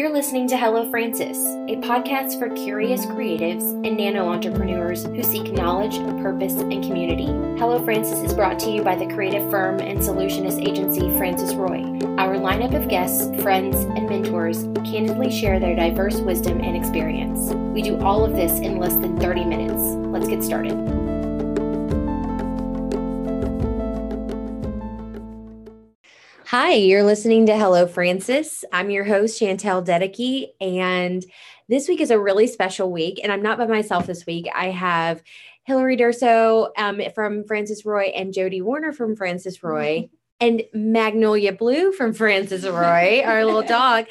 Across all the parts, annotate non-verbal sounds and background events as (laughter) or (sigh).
You're listening to Hello Francis, a podcast for curious creatives and nano entrepreneurs who seek knowledge, purpose, and community. Hello Francis is brought to you by the creative firm and solutionist agency Francis Roy. Our lineup of guests, friends, and mentors candidly share their diverse wisdom and experience. We do all of this in less than 30 minutes. Let's get started. Hi, you're listening to Hello Francis. I'm your host, Chantel Dedeke, and this week is a really special week. And I'm not by myself this week. I have Hillary Durso um, from Francis Roy and Jody Warner from Francis Roy. (laughs) And Magnolia Blue from Francis Roy, our little (laughs) dog.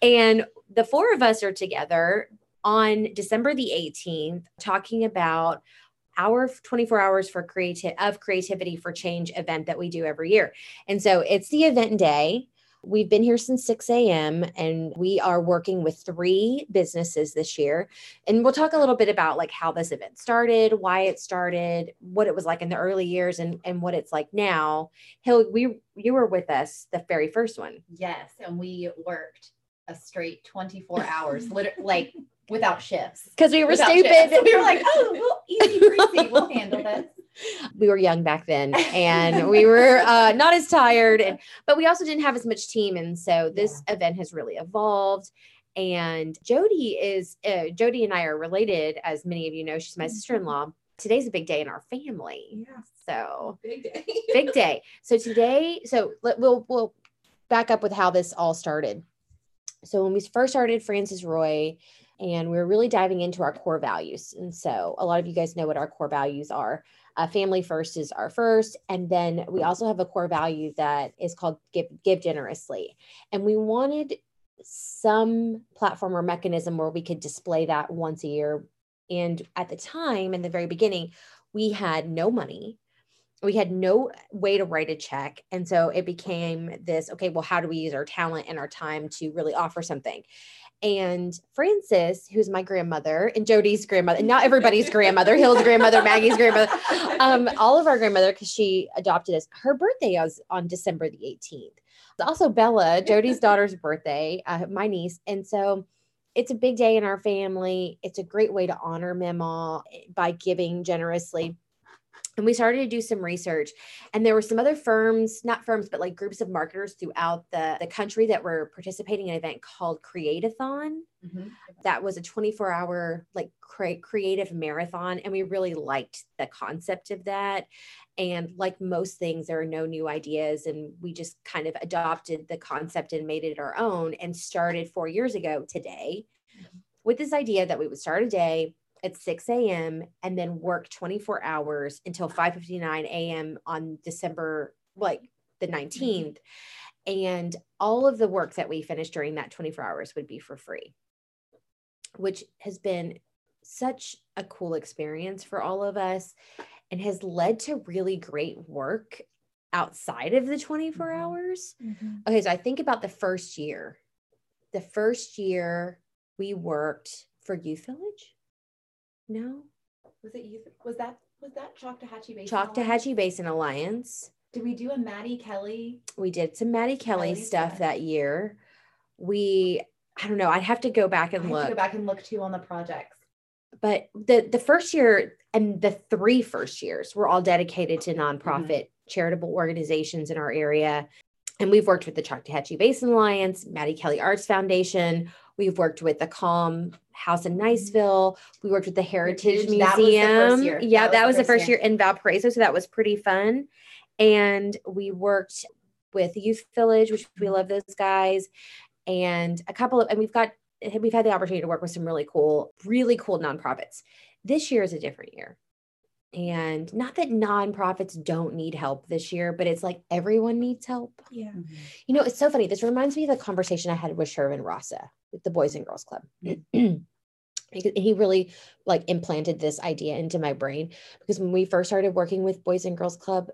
And the four of us are together on December the 18th talking about our 24 hours for creative of creativity for change event that we do every year. And so it's the event day. We've been here since 6 a.m. and we are working with three businesses this year. And we'll talk a little bit about like how this event started, why it started, what it was like in the early years and, and what it's like now. Hill, we you were with us the very first one. Yes. And we worked a straight 24 (laughs) hours, literally like without shifts because we were without stupid. Shifts. We were like, oh, (laughs) well, easy breezy, we'll handle this. (laughs) We were young back then, and we were uh, not as tired, and but we also didn't have as much team, and so this yeah. event has really evolved. And Jody is uh, Jody and I are related, as many of you know. She's my mm-hmm. sister-in-law. Today's a big day in our family. Yeah. So big day. (laughs) big day. So today, so let, we'll we'll back up with how this all started. So when we first started Francis Roy, and we're really diving into our core values. And so, a lot of you guys know what our core values are. Uh, family first is our first, and then we also have a core value that is called give give generously. And we wanted some platform or mechanism where we could display that once a year. And at the time, in the very beginning, we had no money. We had no way to write a check. And so it became this okay, well, how do we use our talent and our time to really offer something? And Frances, who's my grandmother, and Jody's grandmother, not everybody's grandmother, Hill's grandmother, Maggie's grandmother, um, all of our grandmother, because she adopted us. Her birthday was on December the 18th. Also, Bella, Jody's daughter's birthday, uh, my niece. And so it's a big day in our family. It's a great way to honor Mima by giving generously and we started to do some research and there were some other firms not firms but like groups of marketers throughout the, the country that were participating in an event called creatathon mm-hmm. that was a 24 hour like cre- creative marathon and we really liked the concept of that and like most things there are no new ideas and we just kind of adopted the concept and made it our own and started four years ago today mm-hmm. with this idea that we would start a day at 6 a.m. and then work 24 hours until 5:59 a.m. on December like the 19th. And all of the work that we finished during that 24 hours would be for free, which has been such a cool experience for all of us and has led to really great work outside of the 24 mm-hmm. hours. Mm-hmm. Okay, so I think about the first year. The first year we worked for Youth Village. No. Was it youth? Was that was that Choctawhatchee Basin? Choctawhatchee Basin Alliance. Did we do a Mattie Kelly? We did some Mattie Kelly, Kelly stuff, stuff that year. We I don't know. I'd have to go back and look. go back and look too on the projects. But the the first year and the three first years were all dedicated to nonprofit mm-hmm. charitable organizations in our area. And we've worked with the Choctawhatchee Basin Alliance, Mattie Kelly Arts Foundation. We've worked with the Calm House in Niceville. We worked with the Heritage Museum. The yeah, that, that was, the first, year. year in Valparaiso. So that was pretty fun. And we worked with Youth Village, which we love those guys. And a couple of, and we've got, we've had the opportunity to work with some really cool, really cool nonprofits. This year is a different year. And not that nonprofits don't need help this year, but it's like everyone needs help. Yeah. Mm-hmm. You know, it's so funny. This reminds me of the conversation I had with Shervin Rasa with the Boys and Girls Club. Mm-hmm. (clears throat) he really like implanted this idea into my brain because when we first started working with Boys and Girls Club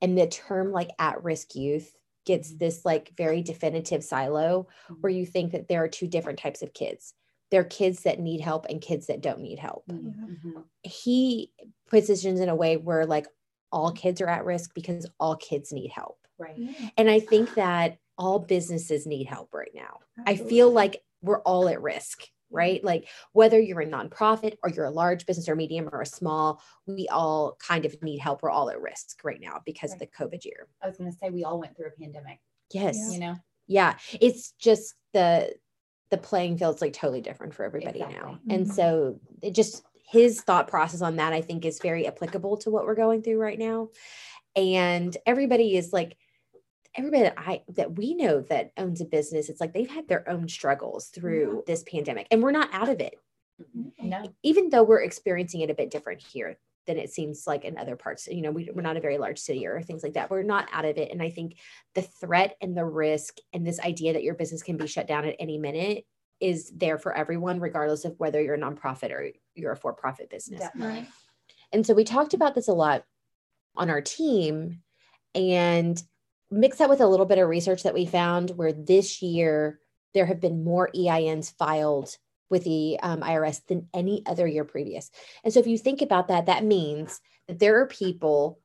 and the term like at risk youth gets mm-hmm. this like very definitive silo mm-hmm. where you think that there are two different types of kids there are kids that need help and kids that don't need help. Mm-hmm. He positions in a way where like all kids are at risk because all kids need help. Right. And I think that all businesses need help right now. Absolutely. I feel like we're all at risk right like whether you're a nonprofit or you're a large business or medium or a small we all kind of need help we're all at risk right now because right. of the covid year i was going to say we all went through a pandemic yes you know yeah it's just the the playing field's like totally different for everybody exactly. now mm-hmm. and so it just his thought process on that i think is very applicable to what we're going through right now and everybody is like everybody that I that we know that owns a business, it's like they've had their own struggles through mm-hmm. this pandemic, and we're not out of it. Mm-hmm. No, even though we're experiencing it a bit different here than it seems like in other parts. You know, we, we're not a very large city or things like that. We're not out of it, and I think the threat and the risk and this idea that your business can be shut down at any minute is there for everyone, regardless of whether you're a nonprofit or you're a for-profit business. Definitely. And so we talked about this a lot on our team, and mix that with a little bit of research that we found where this year there have been more EINs filed with the um, IRS than any other year previous. And so if you think about that, that means that there are people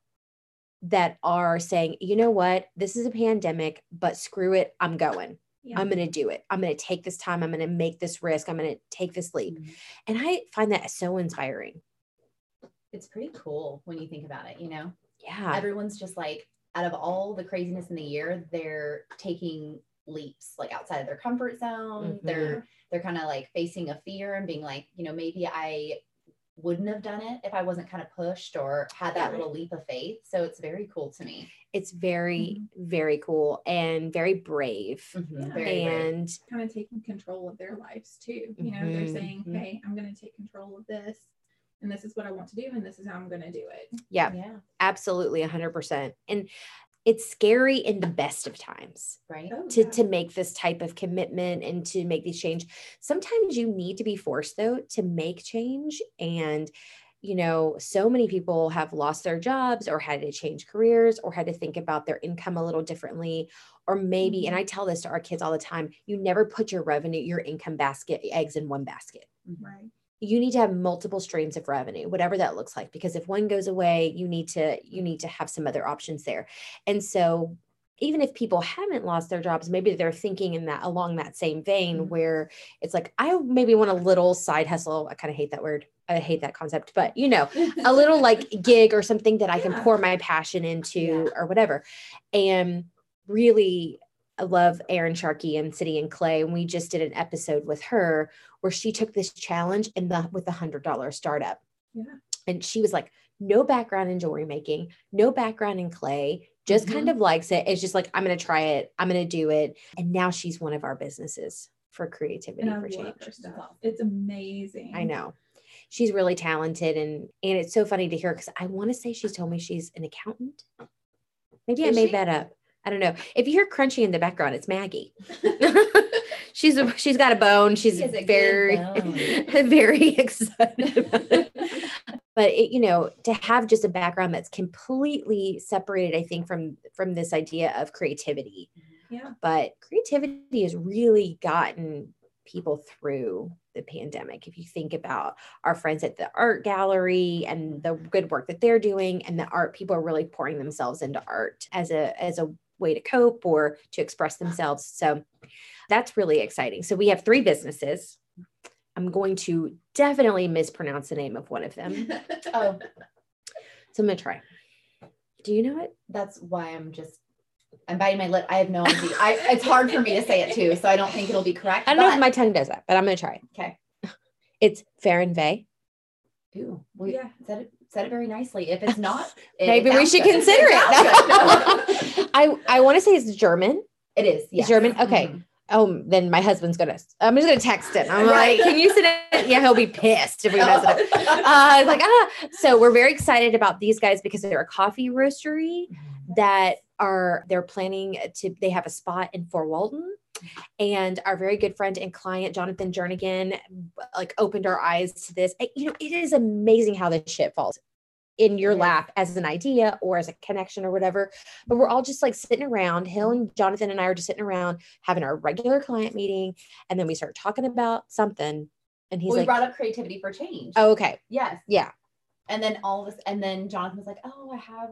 that are saying, you know what, this is a pandemic, but screw it, I'm going. Yeah. I'm going to do it. I'm going to take this time. I'm going to make this risk. I'm going to take this leap. Mm-hmm. And I find that so inspiring. It's pretty cool when you think about it, you know? Yeah. Everyone's just like, out of all the craziness in the year, they're taking leaps like outside of their comfort zone. Mm-hmm. They're they're kind of like facing a fear and being like, you know, maybe I wouldn't have done it if I wasn't kind of pushed or had that little leap of faith. So it's very cool to me. It's very, mm-hmm. very cool and very brave. Mm-hmm. Yeah. Very and brave. kind of taking control of their lives too. You know, they're mm-hmm. saying, mm-hmm. Hey, I'm going to take control of this and this is what I want to do and this is how I'm going to do it. Yeah. Yeah. Absolutely 100%. And it's scary in the best of times right? Oh, to yeah. to make this type of commitment and to make these change. Sometimes you need to be forced though to make change. And you know so many people have lost their jobs or had to change careers or had to think about their income a little differently. Or maybe and mm-hmm. i tell this to our kids all the time you never put your revenue your income basket eggs in one basket. Right you need to have multiple streams of revenue whatever that looks like because if one goes away you need to you need to have some other options there and so even if people haven't lost their jobs maybe they're thinking in that along that same vein mm-hmm. where it's like i maybe want a little side hustle i kind of hate that word i hate that concept but you know a little like (laughs) gig or something that i can pour my passion into yeah. or whatever and really I love Erin Sharkey and City and Clay. And we just did an episode with her where she took this challenge in the with a hundred dollar startup. Yeah. And she was like, no background in jewelry making, no background in clay, just mm-hmm. kind of likes it. It's just like, I'm gonna try it, I'm gonna do it. And now she's one of our businesses for creativity for change. It's amazing. I know. She's really talented and and it's so funny to hear because I want to say she's told me she's an accountant. Maybe Is I made she? that up. I don't know. If you hear crunchy in the background, it's Maggie. (laughs) (laughs) she's a, she's got a bone. She's very bone. (laughs) very excited But it, you know, to have just a background that's completely separated, I think from from this idea of creativity. Yeah. But creativity has really gotten people through the pandemic. If you think about our friends at the art gallery and the good work that they're doing and the art people are really pouring themselves into art as a as a way to cope or to express themselves. So that's really exciting. So we have three businesses. I'm going to definitely mispronounce the name of one of them. (laughs) oh. So I'm going to try. Do you know it? That's why I'm just I'm biting my lip. I have no idea. I, it's hard for me to say it too, so I don't think it'll be correct. I don't but... know if my tongue does that, but I'm going to try. Okay. (laughs) It's Fair and Vey. Ooh, well, yeah. Said it said it very nicely. If it's (laughs) not, it maybe we should good. consider it. I I want to say it's German. It is. Yes. German. Okay. Mm-hmm. Oh, then my husband's gonna. I'm just gonna text him. I'm right. like, can you sit in? (laughs) Yeah, he'll be pissed if we mess it up. Uh, like ah. So we're very excited about these guys because they're a coffee roastery mm-hmm. that are they're planning to. They have a spot in Fort Walton and our very good friend and client jonathan jernigan like opened our eyes to this you know it is amazing how this shit falls in your lap as an idea or as a connection or whatever. But we're all just like sitting around. Hill and jonathan and i are just sitting around having our regular client meeting and then we start talking about something and he's well, like we brought up creativity for change. Oh, okay. Yes. Yeah. And then all of us and then jonathan was like oh i have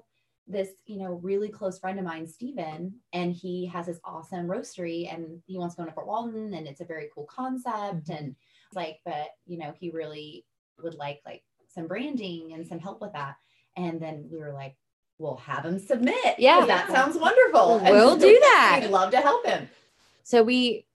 this, you know, really close friend of mine, Steven, and he has this awesome roastery and he wants to go to Fort Walton and it's a very cool concept. Mhm. And like, but you know, he really would like like some branding and some help with that. And then we were like, we'll have him submit. Yeah. That sounds wonderful. We'll do that. We'd love to help him. So we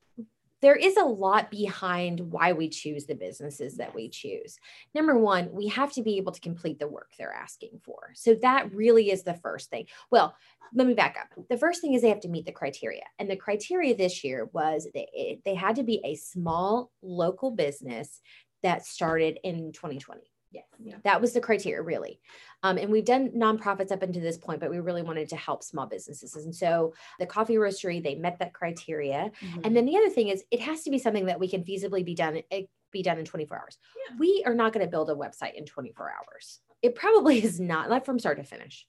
there is a lot behind why we choose the businesses that we choose. Number one, we have to be able to complete the work they're asking for. So that really is the first thing. Well, let me back up. The first thing is they have to meet the criteria. And the criteria this year was they, they had to be a small local business that started in 2020. Yes. Yeah. That was the criteria, really. Um, and we've done nonprofits up until this point, but we really wanted to help small businesses. And so the coffee roastery, they met that criteria. Mm-hmm. And then the other thing is, it has to be something that we can feasibly be done. It be done in 24 hours. Yeah. We are not going to build a website in 24 hours. It probably (laughs) is not, like from start to finish.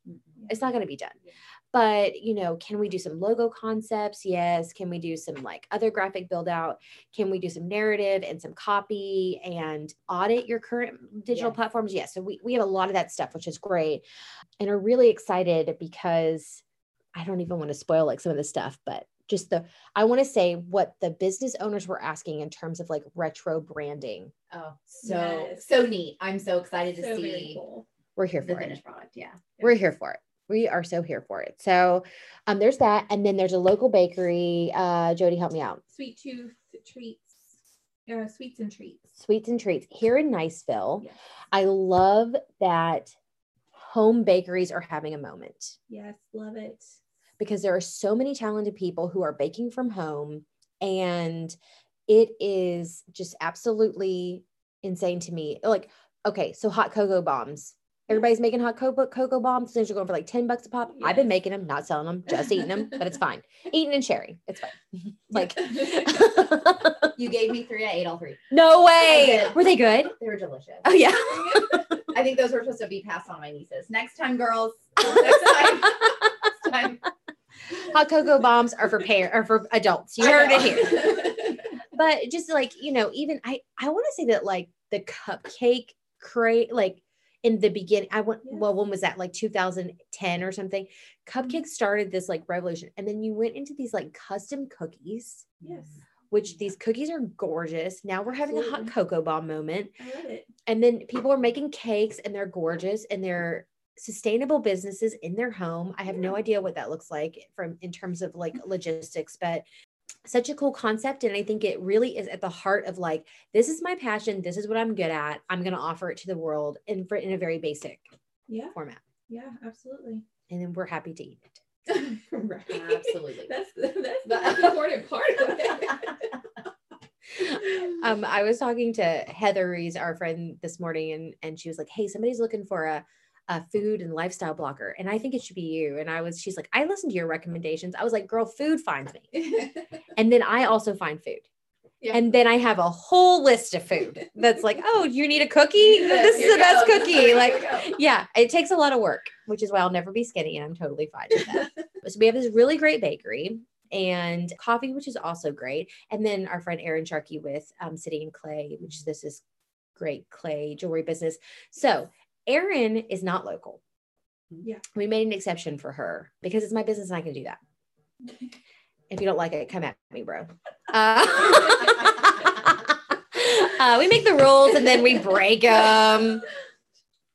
It's not going to be done. Yeah. But you know, can we do some logo concepts? Yes. Can we do some like other graphic build out? Can we do some narrative and some copy and audit your current digital Yes. platforms? Yes. So we, we have a lot of that stuff, which is great. And are really excited because I don't even want to spoil like some of the stuff, but just the I want to say what the business owners were asking in terms of like retro branding. Oh, so Yes. so neat. I'm so excited to So see cool. We're here the for it. finished product. Yeah. We're here for it. We are so here for it. So um, there's that. And then there's a local bakery. Uh, Jody, help me out. Sweet tooth treats. Uh, sweets and treats. Sweets and treats here in Niceville. Yes. I love that home bakeries are having a moment Yes, love it. because there are so many talented people who are baking from home. And it is just absolutely insane to me. Like, okay, so hot cocoa bombs. Everybody's making hot cocoa cocoa bombs. Things are going for like 10 bucks a pop. I've been making them, not selling them, just eating them, but it's fine. (laughs) Eating and sharing. It's fine. (laughs) like, (laughs) You gave me three. I ate all three. no way. Were they good? They were delicious. Oh, yeah. I think those were supposed to be passed on my nieces. Next time, girls. Next time. Next time. Hot cocoa bombs are for parent or for adults. You heard it here. But just like, you know, even I I want to say that like the cupcake crate, like in the beginning, I went, well, when was that? Like 2010 or something. Mm-hmm. Cupcakes started this like revolution. And then you went into these like custom cookies, yes, which these cookies are gorgeous. Now we're having a hot cocoa bomb moment. I love it. And then people are making cakes and they're gorgeous and they're sustainable businesses in their home. I have no idea what that looks like from in terms of like logistics, but such a cool concept. And I think it really is at the heart of like, this is my passion. This is what I'm good at. I'm going to offer it to the world in, for, in a very basic Yeah, format. yeah, absolutely. And then we're happy to eat it. (laughs) right. Absolutely. That's the, that's the (laughs) important part of it. (laughs) um, I was talking to Heather Rees, our friend, this morning, and and she was like, "Hey, somebody's looking for a, a food and lifestyle blogger, and I think it should be you." And I was, she's like, "I listened to your recommendations." I was like, "Girl, food finds me," (laughs) and then I also find food, Yeah. and then I have a whole list of food that's like, "Oh, you need a cookie? (laughs) This is the best cookie!" Like, yeah, it takes a lot of work, which is why I'll never be skinny, and I'm totally fine with that. (laughs) so we have this really great bakery and coffee, which is also great. And then our friend Erin Sharkey with um, City and Clay, which this is great clay jewelry business. So Erin is not local. Yeah. We made an exception for her because it's my business and I can do that. If you don't like it, come at me, bro. Uh, (laughs) uh, we make the rules and then we break them.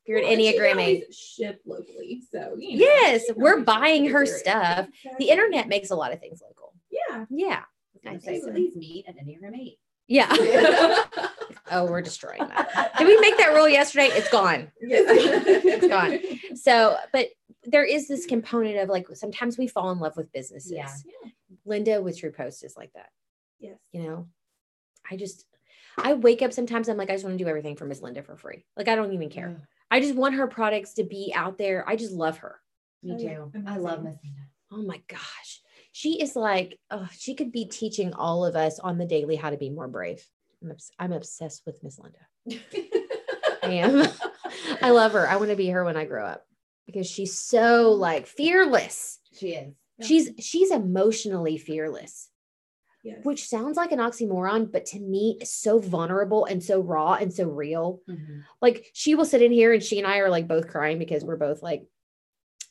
If you're an Well, and she can Enneagram eight. ship locally, so you know, Yes, we're buying her it. stuff. The internet makes a lot of things local. Yeah. Yeah. I I was gonna say, see. please meet at Enneagram 8. Yeah. (laughs) (laughs) oh, we're destroying that. Did we make that rule yesterday? It's gone. it's gone. So, but there is this component of like sometimes we fall in love with businesses. Yeah. Yeah. Linda with True Post is like that. Yes. You know, I just, I wake up sometimes, I'm like, I just want to do everything for Miss Linda for free. Like, I don't even care. I just want her products to be out there. I just love her. Me Oh, yeah. too. I love Miss Linda. Oh my gosh. She is like, oh, she could be teaching all of us on the daily how to be more brave. I'm, obs- I'm obsessed with Miss Linda. (laughs) I am. (laughs) I love her. I want to be her when I grow up because she's so like fearless. She is. She's she's emotionally fearless, Yes. which sounds like an oxymoron, but to me is so vulnerable and so raw and so real. Mm-hmm. Like she will sit in here and she and I are like both crying because we're both like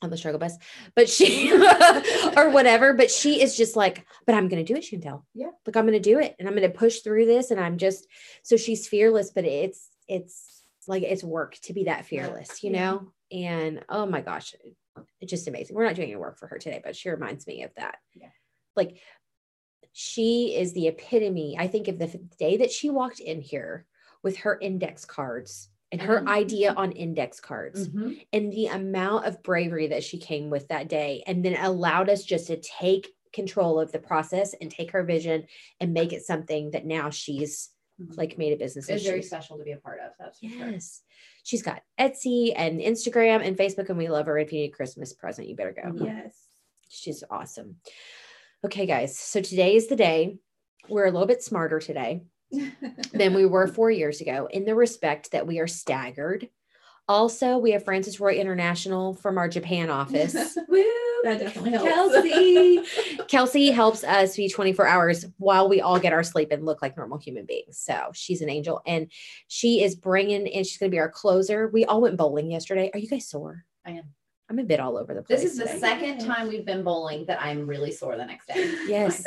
on the struggle bus, but she (laughs) or whatever. But she is just like, but I'm gonna do it, Chantel. Yeah. Like I'm gonna do it and I'm gonna push through this. And I'm just so she's fearless, but it's it's like it's work to be that fearless, you Yeah. know? And oh my gosh, it's just amazing. We're not doing any work for her today, but she reminds me of that. Yeah. Like she is the epitome. I think of the day that she walked in here with her index cards and her Mhm. idea on index cards Mhm. and the amount of bravery that she came with that day and then allowed us just to take control of the process and take her vision and make it something that now she's Mhm. like made a business. It's very special to be a part of. That's for sure. Yes. She's got Etsy and Instagram and Facebook, and we love her. If you need a Christmas present, you better go. Yes. She's awesome. Okay, guys. So today is the day. We're a little bit smarter today than we were (laughs) four years ago in the respect that we are staggered. Also, we have Francis Roy International from our Japan office. (laughs) Woo! That definitely helps. Kelsey. (laughs) Kelsey helps us be 24 hours while we all get our sleep and look like normal human beings. So she's an angel and she is bringing and she's going to be our closer. We all went bowling yesterday. Are you guys sore? I am. I'm a bit all over the place. This is the today. second time we've been bowling that I'm really sore the next day. Yes.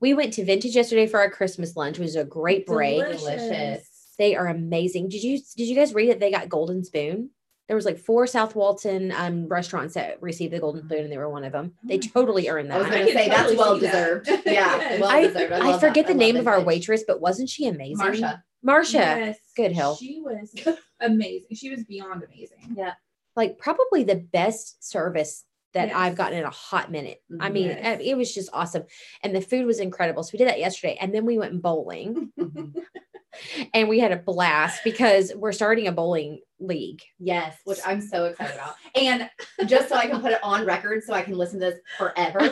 We went to Vintage yesterday for our Christmas lunch. It was a great break. Delicious. They are amazing. Did you did you guys read that they got Golden Spoon? There was like four South Walton um, restaurants that received the Golden Spoon, and they were one of them. Oh They totally gosh. earned I was that. I going to say that's totally well see that. deserved. (laughs) Yeah, Yes. well I, deserved. I, I forget that. the I name of our vintage. waitress, but wasn't she amazing? Marsha. Marsha, Yes. Good hill. She was amazing. She was beyond amazing. Yeah. Like probably the best service that Yes. I've gotten in a hot minute. I mean, Yes. it was just awesome, and the food was incredible. So we did that yesterday, and then we went bowling, (laughs) Mhm. (laughs) and we had a blast because we're starting a bowling league. Yes, which I'm so excited about. And just so I can put it on record so I can listen to this forever,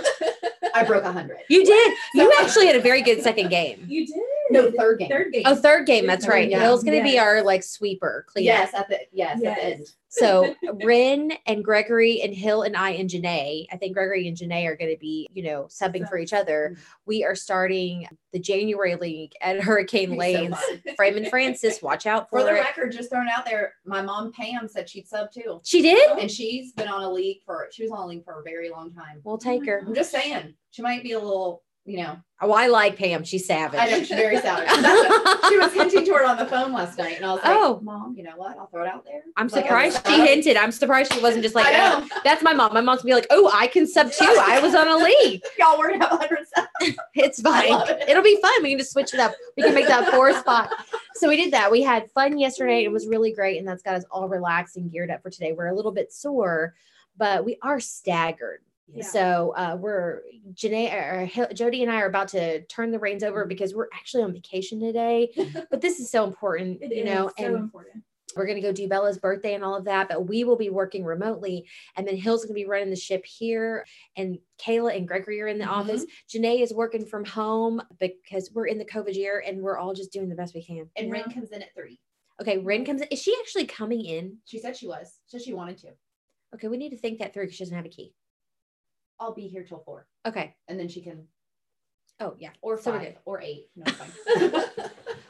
I broke 100. You did. You actually had a very good (laughs) second game. You did. No, third game. Third game. Oh, third game. That's right. Yeah. Hill's going to be our like sweeper clean. Yes, at the yes, at the end. So (laughs) Rin and Gregory and Hill and I and Janae, I think Gregory and Janae are going to be, you know, subbing for each other. We are starting the January league at Hurricane So Lanes. Frame and Francis, (laughs) watch out for, For the it. record, just thrown out there, my mom Pam said she'd sub too. She did. And she's been on a league for she was on a league for a very long time. We'll take her. I'm just saying, she might be a little, you know, Oh, I like Pam. She's savage. I know she's very savage. What- (laughs) she was hinting toward on the phone last night, and I was like, Oh. "Mom, you know what? I'll throw it out there." I'm Like, surprised she hinted. I'm surprised she wasn't just like, I "Oh, that's my mom. My mom's gonna be like, oh, I can sub too. I was on a (laughs) league. Y'all were 100 subs. (laughs) It's fine. it. It'll be fun. We can just switch it up. We can make that four spot. So we did that. We had fun yesterday. It was really great. And that's got us all relaxed and geared up for today. We're a little bit sore, but we are staggered. Yeah. So uh, we're Janae or Hill- Jody and I are about to turn the reins over because we're actually on vacation today. (laughs) But this is so important, It you is know, so and important. we're going to go do Bella's birthday and all of that, but we will be working remotely. And then Hill's going to be running the ship here. And Kayla and Gregory are in the Mhm. office. Janae is working from home because we're in the COVID year and we're all just doing the best we can. And Rin Yeah. comes in at three. Okay, Rin comes in. Is she actually coming in? She said she was. She said she wanted to. Okay, we need to think that through because she doesn't have a key. I'll be here till four, Okay. and then she can, Oh, yeah. or So five, or eight. No, fine. (laughs)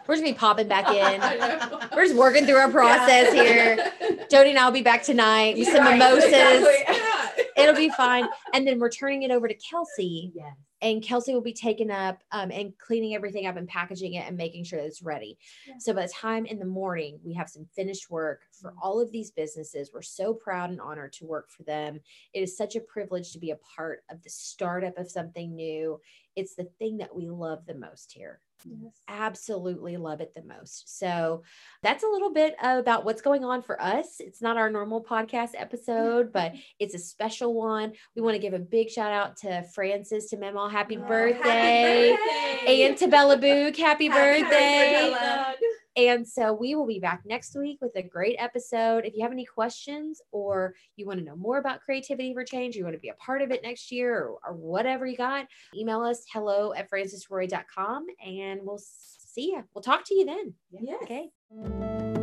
We're just going to be popping back (laughs) in. We're just working through our process here. (laughs) Jody and I will be back tonight with some Right, mimosas. exactly. It'll be fine. And then we're turning it over to Kelsey. yes. And Kelsey will be taking up um, and cleaning everything up and packaging it and making sure that it's ready. Yeah. So by the time in the morning we have some finished work for Mhm. all of these businesses, we're so proud and honored to work for them. It is such a privilege to be a part of the startup of something new. It's the thing that we love the most here. Yes. Absolutely love it the most. So that's a little bit about what's going on for us. It's not our normal podcast episode, but (laughs) it's a special one. We want to give a big shout out to Francis, to Memo, happy Oh, birthday. Happy birthday. And to Bella Book, happy Happy birthday. Bella. And so we will be back next week with a great episode. If you have any questions or you want to know more about Creativity for Change, you want to be a part of it next year or, or whatever you got, email us hello at francisroy.com and we'll see you. We'll talk to you then. Yes. Okay.